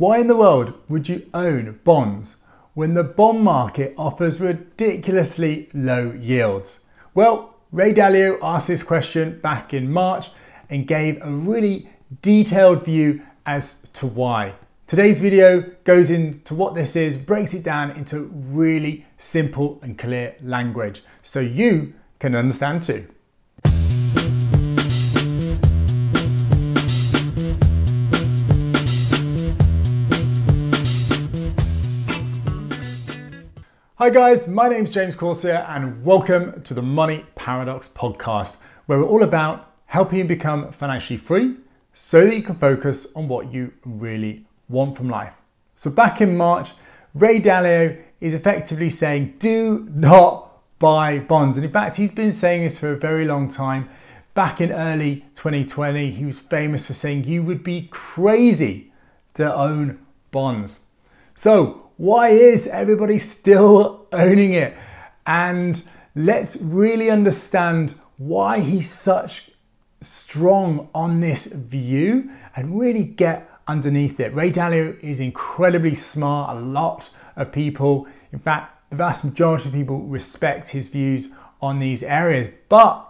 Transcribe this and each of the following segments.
Why in the world would you own bonds when the bond market offers ridiculously low yields? Well, Ray Dalio asked this question back in March and gave a really detailed view as to why. Today's video goes into what this is, breaks it down into really simple and clear language so you can understand too. Hi guys, my name is James Corsier and welcome to the Money Paradox podcast, where we're all about helping you become financially free so that you can focus on what you really want from life. So back in March, Ray Dalio is effectively saying do not buy bonds. And in fact, he's been saying this for a very long time. Back in early 2020, he was famous for saying you would be crazy to own bonds. So why is everybody still owning it? And let's really understand why he's such strong on this view and really get underneath it. Ray Dalio is incredibly smart. A lot of people, in fact, the vast majority of people respect his views on these areas. But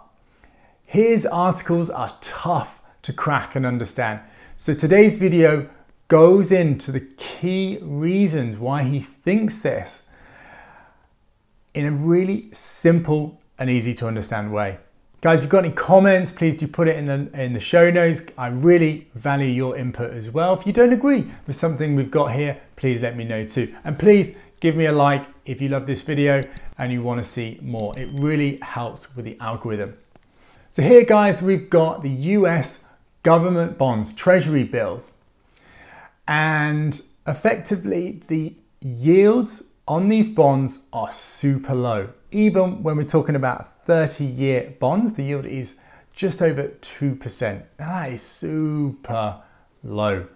his articles are tough to crack and understand. So today's video goes into the key reasons why he thinks this in a really simple and easy to understand way. Guys, if you've got any comments, please do put it in the, in the show notes. I really value your input as well. If you don't agree with something we've got here, please let me know too. And please give me a like if you love this video and you want to see more. It really helps with the algorithm. So here guys, we've got the US government bonds, treasury bills. And effectively, the yields on these bonds are super low. Even when we're talking about 30 year bonds, the yield is just over 2%. That is super low.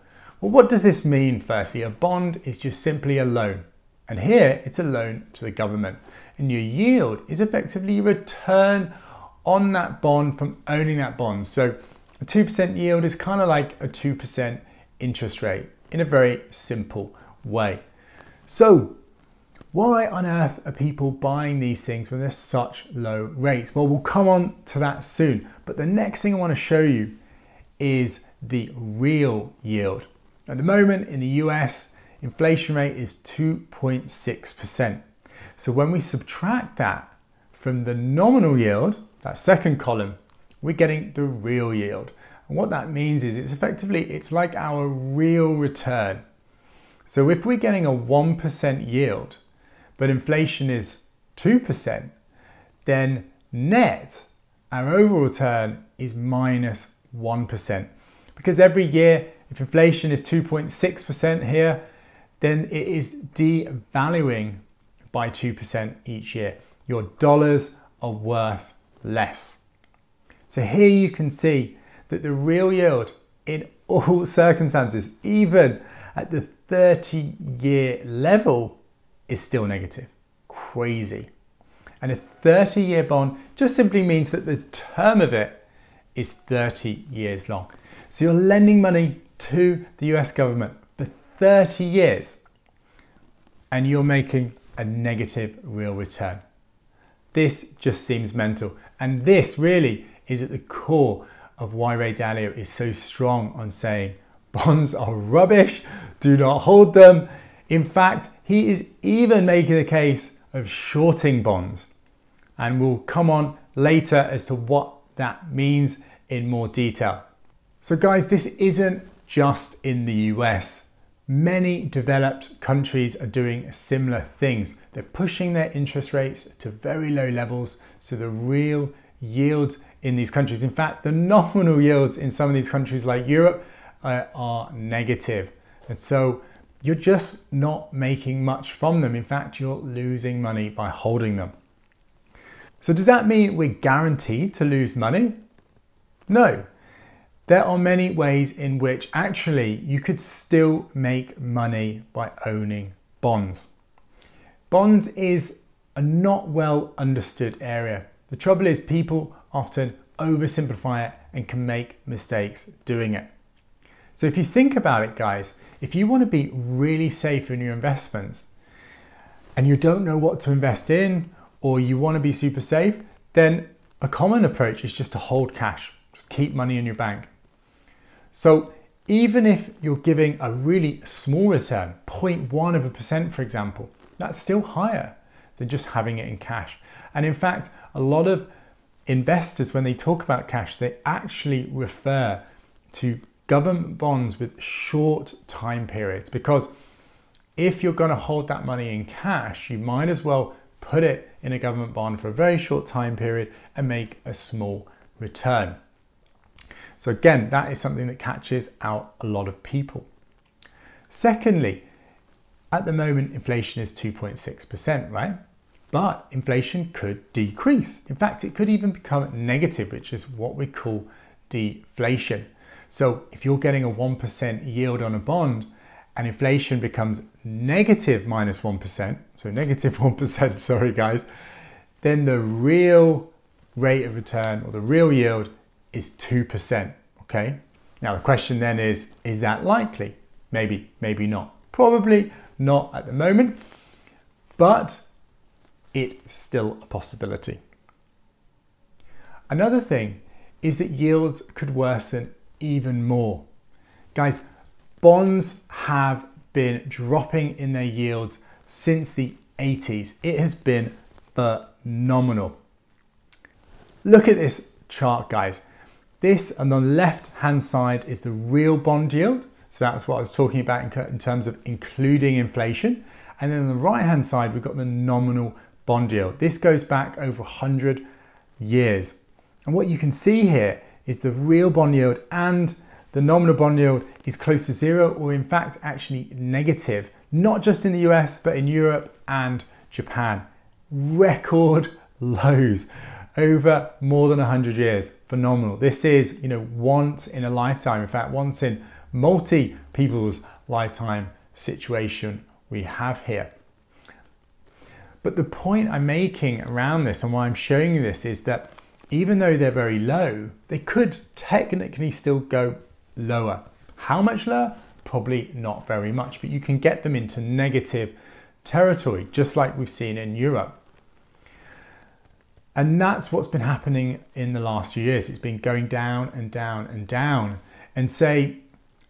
Well, what does this mean? Firstly, a bond is just simply a loan. And here it's a loan to the government. And your yield is effectively a return on that bond from owning that bond. So a 2% yield is kind of like a 2% interest rate in a very simple way. So, why on earth are people buying these things when there's such low rates? Well, we'll come on to that soon. But the next thing I want to show you is the real yield. At the moment in the US, inflation rate is 2.6%. So when we subtract that from the nominal yield, that second column, we're getting the real yield. And what that means is it's effectively, it's like our real return. So if we're getting a 1% yield, but inflation is 2%, then net, our overall return is minus 1. Because every year, if inflation is 2.6% here, then it is devaluing by 2% each year. Your dollars are worth less. So here you can see that the real yield in all circumstances, even at the 30 year level, is still negative. Crazy. And a 30 year bond just simply means that the term of it is 30 years long. So you're lending money to the US government for 30 years and you're making a negative real return. This just seems mental. And this really is at the core of why Ray Dalio is so strong on saying bonds are rubbish, do not hold them. In fact, he is even making the case of shorting bonds. And we'll come on later as to what that means in more detail. So, guys, this isn't just in the US. Many developed countries are doing similar things. They're pushing their interest rates to very low levels, so the real yields in these countries. In fact, the nominal yields in some of these countries like Europe uh, are negative. And so you're just not making much from them. In fact, you're losing money by holding them. So does that mean we're guaranteed to lose money? No. There are many ways in which actually you could still make money by owning bonds. Bonds is a not well understood area. The trouble is people often oversimplify it and can make mistakes doing it. So if you think about it, guys, if you want to be really safe in your investments and you don't know what to invest in or you want to be super safe, then a common approach is just to hold cash, just keep money in your bank. So even if you're giving a really small return, 0.1 of a percent, for example, that's still higher than just having it in cash. And in fact, a lot of investors, when they talk about cash, they actually refer to government bonds with short time periods because if you're going to hold that money in cash, you might as well put it in a government bond for a very short time period and make a small return. So, again, that is something that catches out a lot of people. Secondly, at the moment, inflation is 2.6%, right? But inflation could decrease. In fact, it could even become negative, which is what we call deflation. So if you're getting a 1% yield on a bond and inflation becomes negative minus 1, so negative 1, sorry guys, then the real rate of return or the real yield is 2%, okay? Now the question then is, is that likely? Maybe, maybe not. Probably not at the moment, but it's still a possibility. Another thing is that yields could worsen even more. Guys, bonds have been dropping in their yields since the 80s. It has been phenomenal. Look at this chart, guys. This on the left hand side is the real bond yield. So that's what I was talking about in terms of including inflation. And then on the right hand side, we've got the nominal bond yield. This goes back over 100 years. And what you can see here is the real bond yield and the nominal bond yield is close to zero or in fact actually negative, not just in the US, but in Europe and Japan. Record lows over more than 100 years. Phenomenal. This is, you know, once in a lifetime, in fact, once in multi people's lifetime situation we have here. But the point I'm making around this and why I'm showing you this is that even though they're very low, they could technically still go lower. How much lower? Probably not very much, but you can get them into negative territory, just like we've seen in Europe. And that's what's been happening in the last few years. It's been going down and down and down. And say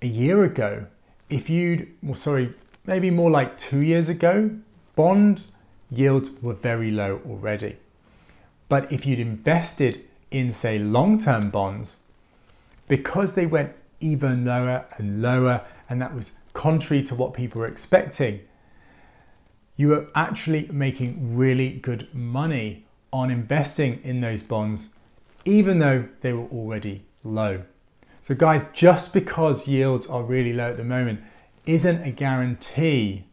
a year ago, if you'd, well, sorry, maybe more like two years ago, bond yields were very low already. But if you'd invested in, say, long term bonds, because they went even lower and lower, and that was contrary to what people were expecting, you were actually making really good money on investing in those bonds, even though they were already low. So, guys, just because yields are really low at the moment isn't a guarantee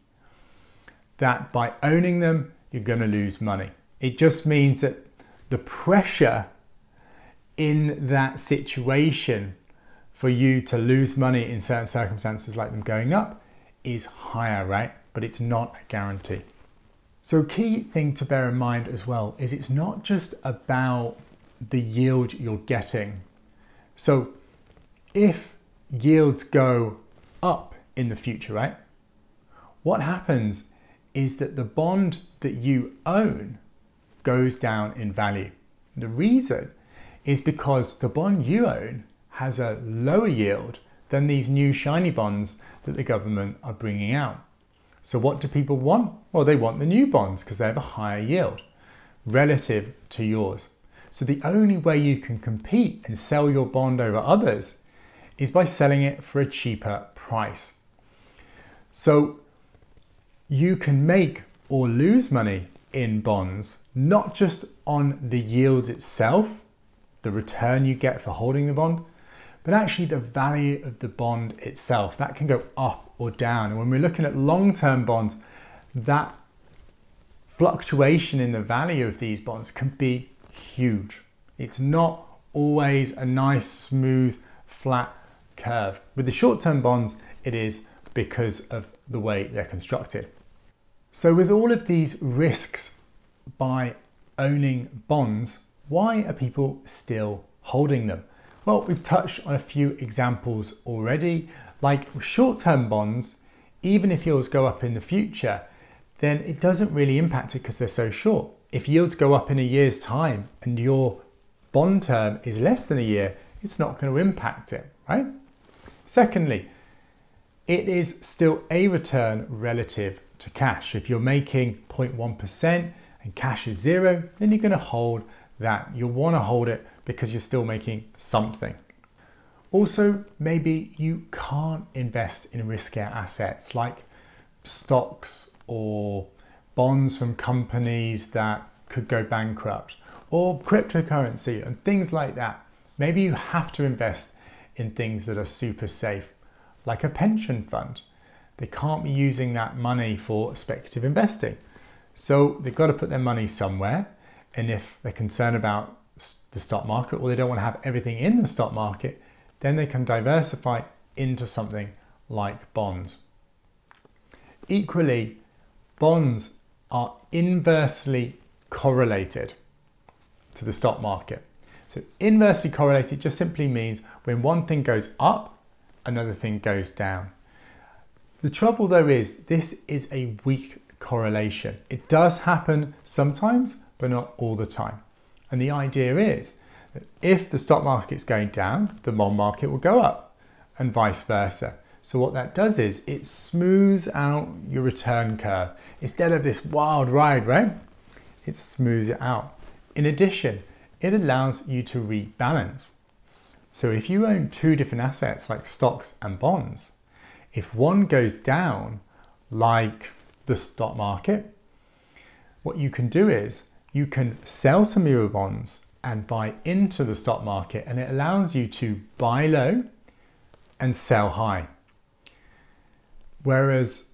that by owning them, you're going to lose money. It just means that the pressure in that situation for you to lose money in certain circumstances like them going up is higher, right? But it's not a guarantee. So, key thing to bear in mind as well is it's not just about the yield you're getting. So, if yields go up in the future, right? What happens is that the bond that you own goes down in value. The reason is because the bond you own has a lower yield than these new shiny bonds that the government are bringing out. So what do people want? Well, they want the new bonds because they have a higher yield relative to yours. So the only way you can compete and sell your bond over others is by selling it for a cheaper price. So you can make or lose money in bonds, not just on the yield itself, the return you get for holding the bond, but actually the value of the bond itself. That can go up or down. And when we're looking at long term bonds, that fluctuation in the value of these bonds can be huge. It's not always a nice, smooth, flat curve. With the short term bonds, it is because of the way they're constructed. So, with all of these risks by owning bonds, why are people still holding them? Well, we've touched on a few examples already, Like short term bonds, even if yields go up in the future, then it doesn't really impact it because they're so short. If yields go up in a year's time and your bond term is less than a year, it's not going to impact it, right? Secondly, it is still a return relative to cash. If you're making 0.1% and cash is zero, then you're going to hold that. You'll want to hold it because you're still making something. Also, maybe you can't invest in riskier assets like stocks or bonds from companies that could go bankrupt or cryptocurrency and things like that. Maybe you have to invest in things that are super safe, like a pension fund. They can't be using that money for speculative investing. So they've got to put their money somewhere. And if they're concerned about the stock market or they don't want to have everything in the stock market, then they can diversify into something like bonds. Equally, bonds are inversely correlated to the stock market. So inversely correlated just simply means when one thing goes up, another thing goes down. The trouble though is this is a weak correlation. It does happen sometimes, but not all the time. And the idea is that if the stock market's going down, the bond market will go up and vice versa. So what that does is it smooths out your return curve. Instead of this wild ride, right? It smooths it out. In addition, it allows you to rebalance. So if you own two different assets like stocks and bonds, if one goes down like the stock market, what you can do is you can sell some euro bonds and buy into the stock market and it allows you to buy low and sell high. Whereas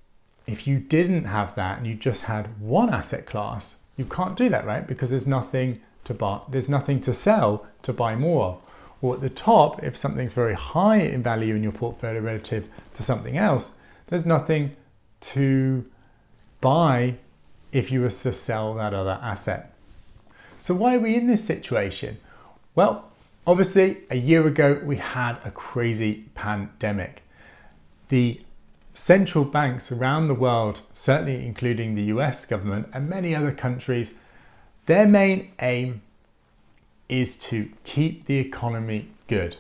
if you didn't have that and you just had one asset class, you can't do that, right? Because there's nothing to buy, there's nothing to sell to buy more of. Or at the top, if something's very high in value in your portfolio relative to something else, there's nothing to buy if you were to sell that other asset. So why are we in this situation? Well, obviously a year ago we had a crazy pandemic. The central banks around the world, certainly including the US government and many other countries, their main aim is to keep the economy good.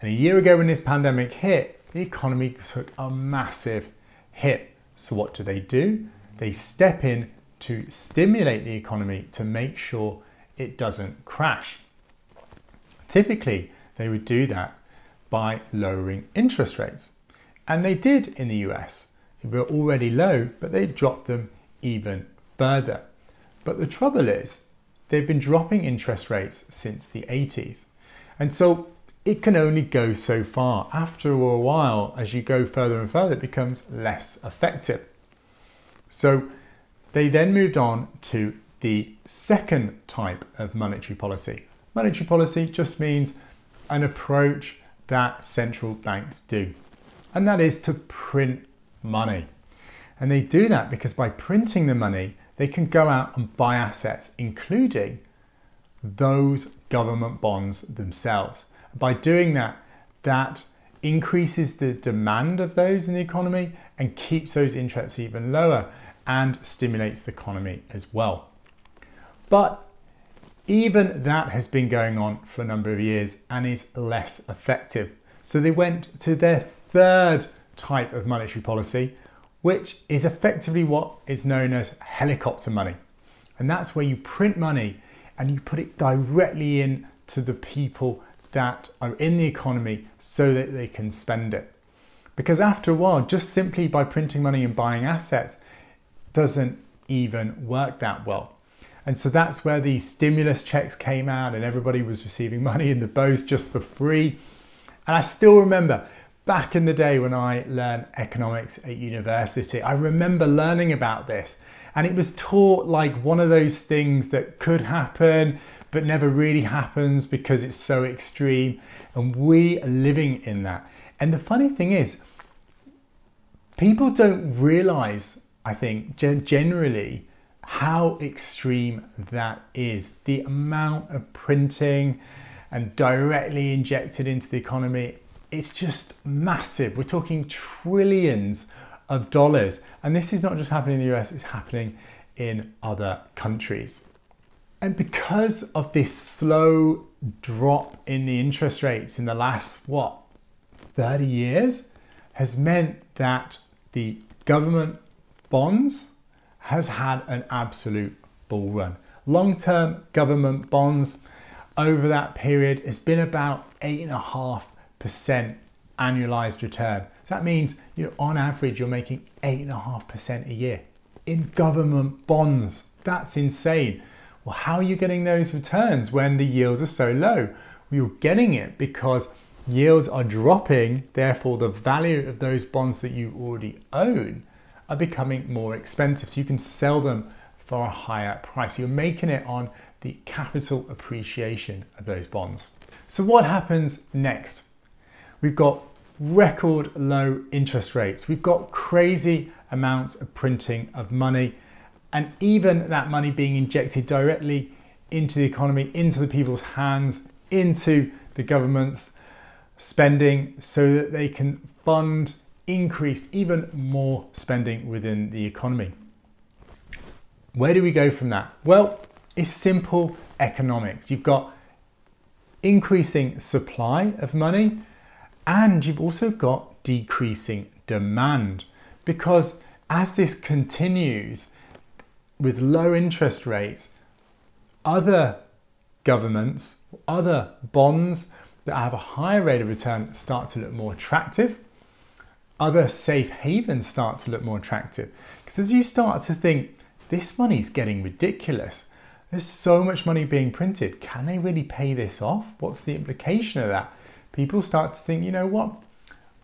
And a year ago when this pandemic hit, the economy took a massive hit. So what do they do? They step in to stimulate the economy to make sure it doesn't crash. Typically, they would do that by lowering interest rates. And they did in the US. They were already low, but they dropped them even further. But the trouble is, they've been dropping interest rates since the 80s. And so it can only go so far. After a while, as you go further and further, it becomes less effective. So they then moved on to the second type of monetary policy. Monetary policy just means an approach that central banks do, and that is to print money. And they do that because by printing the money, they can go out and buy assets, including those government bonds themselves. By doing that, that increases the demand of those in the economy and keeps those interests even lower and stimulates the economy as well. But even that has been going on for a number of years and is less effective. So they went to their third type of monetary policy, which is effectively what is known as helicopter money. And that's where you print money and you put it directly in to the people that are in the economy so that they can spend it. Because after a while, just simply by printing money and buying assets, doesn't even work that well. And so that's where the stimulus checks came out and everybody was receiving money in the bows just for free. And I still remember back in the day when I learned economics at university, I remember learning about this. And it was taught like one of those things that could happen, but never really happens because it's so extreme. And we are living in that. And the funny thing is, people don't realize I think generally how extreme that is. The amount of printing and directly injected into the economy it's just massive. We're talking trillions of dollars. And this is not just happening in the US, it's happening in other countries. And because of this slow drop in the interest rates in the last, what, 30 years, has meant that the government bonds has had an absolute bull run. Long term government bonds over that period has been about 8.5% annualized return. So that means, you know, on average, you're making 8.5% a year in government bonds. That's insane. Well, how are you getting those returns when the yields are so low? Well, you're getting it because yields are dropping, therefore, the value of those bonds that you already own are becoming more expensive. So you can sell them for a higher price. You're making it on the capital appreciation of those bonds. So, what happens next? We've got record low interest rates, we've got crazy amounts of printing of money, and even that money being injected directly into the economy, into the people's hands, into the government's spending so that they can fund increased even more spending within the economy. Where do we go from that? Well, it's simple economics. You've got increasing supply of money and you've also got decreasing demand because as this continues with low interest rates, other governments, other bonds that have a higher rate of return start to look more attractive. Other safe havens start to look more attractive. Because as you start to think, this money's getting ridiculous. There's so much money being printed. Can they really pay this off? What's the implication of that? People start to think, you know what?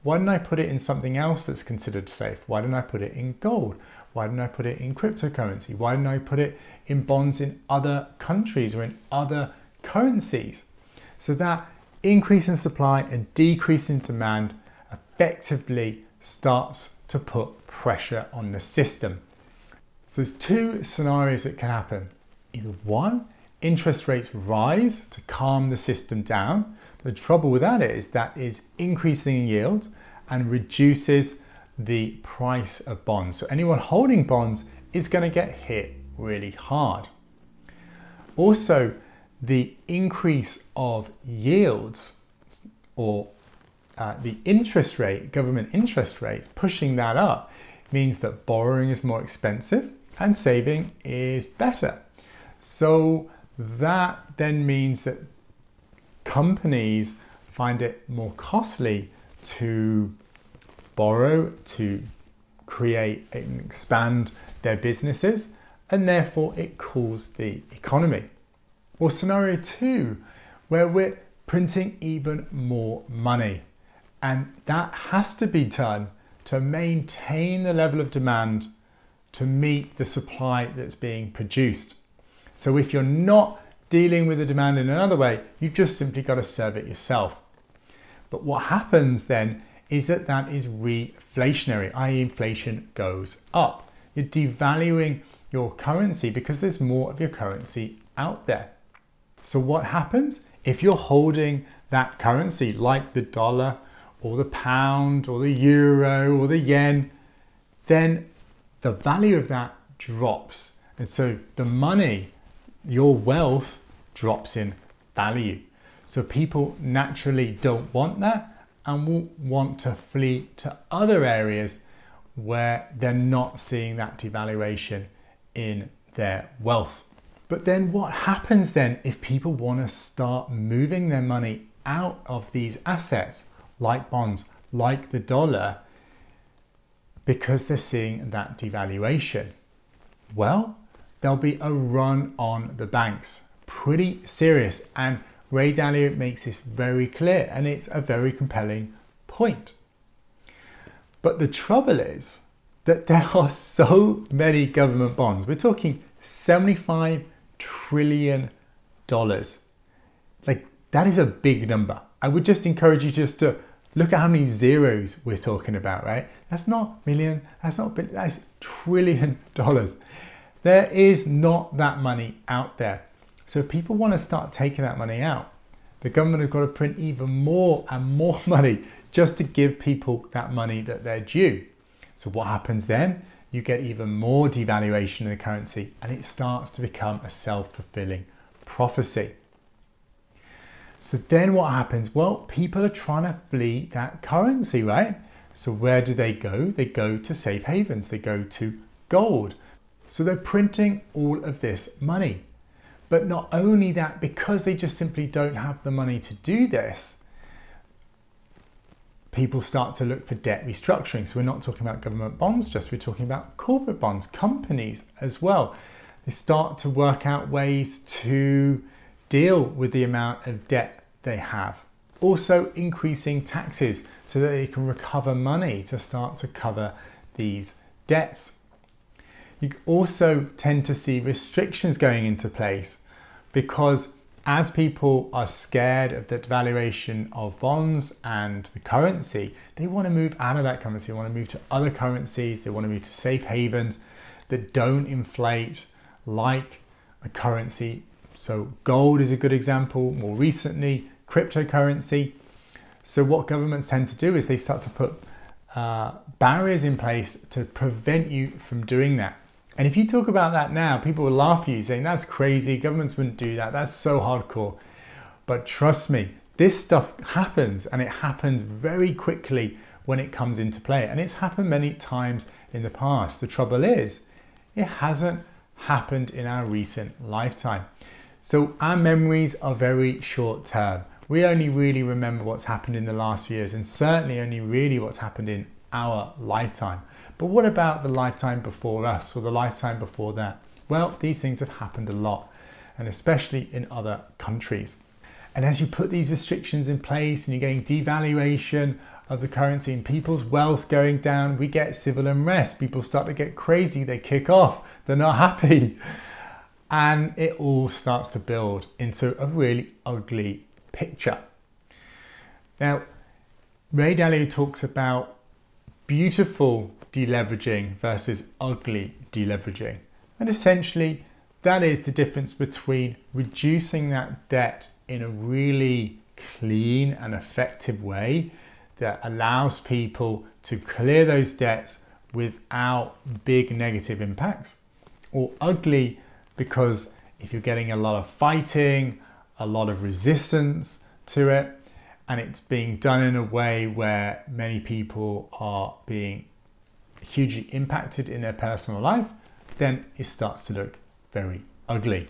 Why don't I put it in something else that's considered safe? Why don't I put it in gold? Why don't I put it in cryptocurrency? Why don't I put it in bonds in other countries or in other currencies? So that increase in supply and decrease in demand effectively starts to put pressure on the system. So there's two scenarios that can happen. Either one, interest rates rise to calm the system down. The trouble with that is that is increasing yield and reduces the price of bonds. So anyone holding bonds is going to get hit really hard. Also, the increase of yields or uh, the interest rate, government interest rates, pushing that up means that borrowing is more expensive and saving is better. So that then means that companies find it more costly to borrow, to create and expand their businesses, and therefore it cools the economy. Or scenario two, where we're printing even more money. And that has to be done to maintain the level of demand to meet the supply that's being produced. So if you're not dealing with the demand in another way, you've just simply got to serve it yourself. But what happens then is that that is reflationary, i.e., inflation goes up. You're devaluing your currency because there's more of your currency out there. So, what happens if you're holding that currency like the dollar or the pound or the euro or the yen? Then the value of that drops. And so the money, your wealth, drops in value. So people naturally don't want that and will want to flee to other areas where they're not seeing that devaluation in their wealth. But then what happens then if people want to start moving their money out of these assets like bonds, like the dollar, because they're seeing that devaluation? Well, there'll be a run on the banks. Pretty serious. And Ray Dalio makes this very clear, and it's a very compelling point. But the trouble is that there are so many government bonds. We're talking 75 trillion dollars. Like that is a big number. I would just encourage you just to look at how many zeros we're talking about, right? That's not million, that's not billion, that's trillion dollars. There is not that money out there. So if people want to start taking that money out, the government has got to print even more and more money just to give people that money that they're due. So what happens then? You get even more devaluation in the currency and it starts to become a self-fulfilling prophecy. So then what happens? Well, people are trying to flee that currency, right? So where do they go? They go to safe havens, they go to gold. So they're printing all of this money. But not only that, because they just simply don't have the money to do this, people start to look for debt restructuring. So we're not talking about government bonds just, we're talking about corporate bonds, companies as well. They start to work out ways to deal with the amount of debt they have. Also increasing taxes so that they can recover money to start to cover these debts. You also tend to see restrictions going into place because as people are scared of the devaluation of bonds and the currency, they want to move out of that currency. They want to move to other currencies. They want to move to safe havens that don't inflate like a currency. So gold is a good example. More recently, cryptocurrency. So what governments tend to do is they start to put uh, barriers in place to prevent you from doing that. And if you talk about that now, people will laugh at you saying, that's crazy, governments wouldn't do that, that's so hardcore. But trust me, this stuff happens and it happens very quickly when it comes into play. And it's happened many times in the past. The trouble is, it hasn't happened in our recent lifetime. So our memories are very short term. We only really remember what's happened in the last few years and certainly only really what's happened in our lifetime. But what about the lifetime before us or the lifetime before that? Well, these things have happened a lot, and especially in other countries. And as you put these restrictions in place and you're getting devaluation of the currency and people's wealth going down, we get civil unrest. People start to get crazy, they kick off, they're not happy. And it all starts to build into a really ugly picture. Now, Ray Dalio talks about beautiful deleveraging versus ugly deleveraging. And essentially, that is the difference between reducing that debt in a really clean and effective way that allows people to clear those debts without big negative impacts, or ugly because if you're getting a lot of fighting, a lot of resistance to it, and it's being done in a way where many people are being hugely impacted in their personal life, then it starts to look very ugly.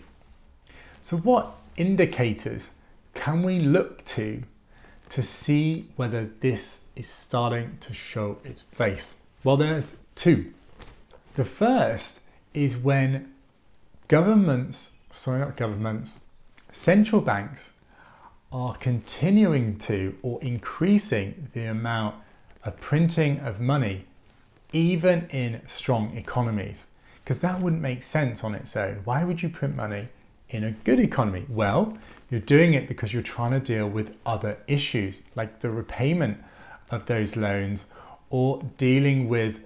So, what indicators can we look to to see whether this is starting to show its face? Well, there's two. The first is when governments, sorry, not governments, central banks are continuing to or increasing the amount of printing of money even in strong economies because that wouldn't make sense on its own. Why would you print money in a good economy? Well, you're doing it because you're trying to deal with other issues like the repayment of those loans or dealing with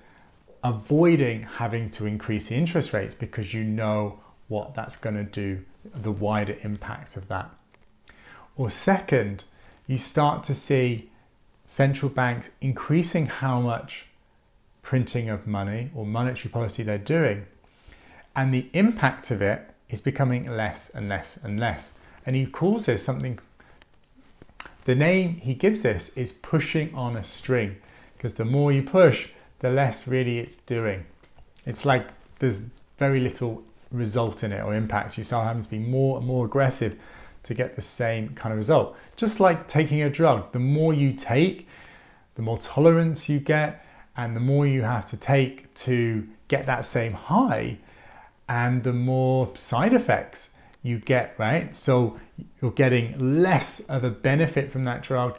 avoiding having to increase the interest rates because you know what that's going to do, the wider impact of that. Or second, you start to see central banks increasing how much printing of money or monetary policy they're doing. And the impact of it is becoming less and less and less. And he calls this something, the name he gives this is pushing on a string, because the more you push, the less really it's doing. It's like there's very little result in it or impact. You start having to be more and more aggressive to get the same kind of result. Just like taking a drug, the more you take, the more tolerance you get, and the more you have to take to get that same high, and the more side effects you get, right? So you're getting less of a benefit from that drug,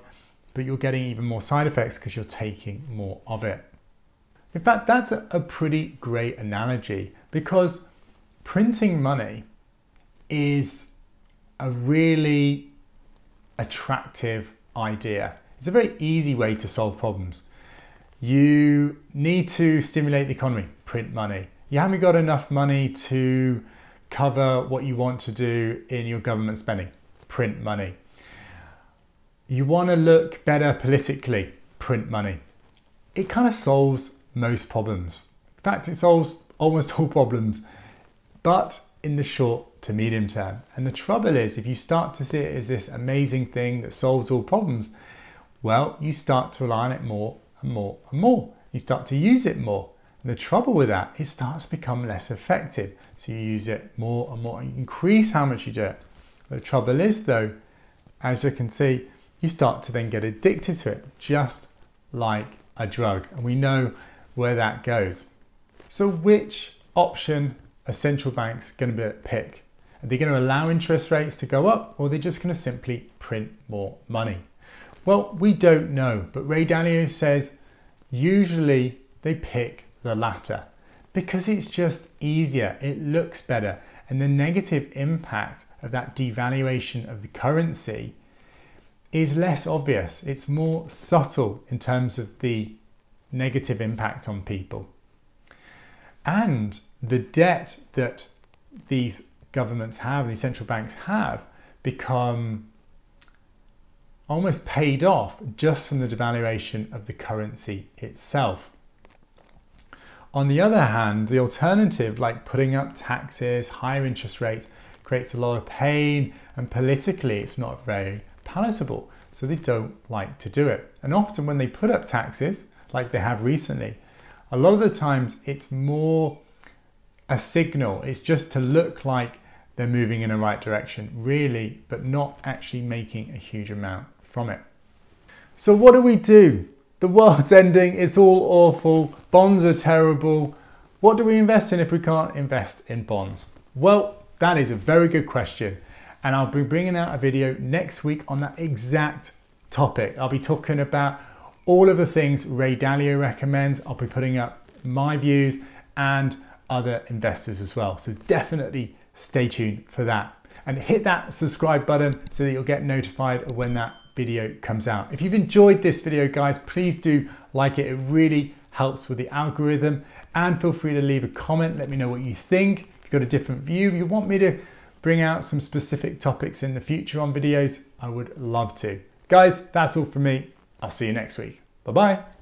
but you're getting even more side effects because you're taking more of it. In fact, that's a, pretty great analogy because printing money is a really attractive idea. It's a very easy way to solve problems. You need to stimulate the economy, print money. You haven't got enough money to cover what you want to do in your government spending, print money. You want to look better politically, print money. It kind of solves most problems. In fact, it solves almost all problems, but in the short to medium term. And the trouble is, if you start to see it as this amazing thing that solves all problems, well, you start to rely on it more more and more. You start to use it more. And the trouble with that, it starts to become less effective. So you use it more and more, you increase how much you do it. The trouble is though, as you can see, you start to then get addicted to it, just like a drug. And we know where that goes. So which option are central banks going to pick? Are they going to allow interest rates to go up or are they just going to simply print more money? Well, we don't know, but Ray Dalio says usually they pick the latter because it's just easier, it looks better, and the negative impact of that devaluation of the currency is less obvious. It's more subtle in terms of the negative impact on people. And the debt that these governments have, these central banks have, become almost paid off just from the devaluation of the currency itself. On the other hand, the alternative, like putting up taxes, higher interest rates, creates a lot of pain and politically it's not very palatable. So they don't like to do it. And often when they put up taxes, like they have recently, a lot of the times it's more a signal. It's just to look like they're moving in the right direction, really, but not actually making a huge amount from it. So what do we do? The world's ending, it's all awful, bonds are terrible. What do we invest in if we can't invest in bonds? Well, that is a very good question. And I'll be bringing out a video next week on that exact topic. I'll be talking about all of the things Ray Dalio recommends. I'll be putting up my views and other investors as well. So definitely stay tuned for that. And hit that subscribe button so that you'll get notified when that video comes out. If you've enjoyed this video, guys, please do like it. It really helps with the algorithm. And feel free to leave a comment. Let me know what you think. If you've got a different view, you want me to bring out some specific topics in the future on videos, I would love to. Guys, that's all from me. I'll see you next week. Bye bye.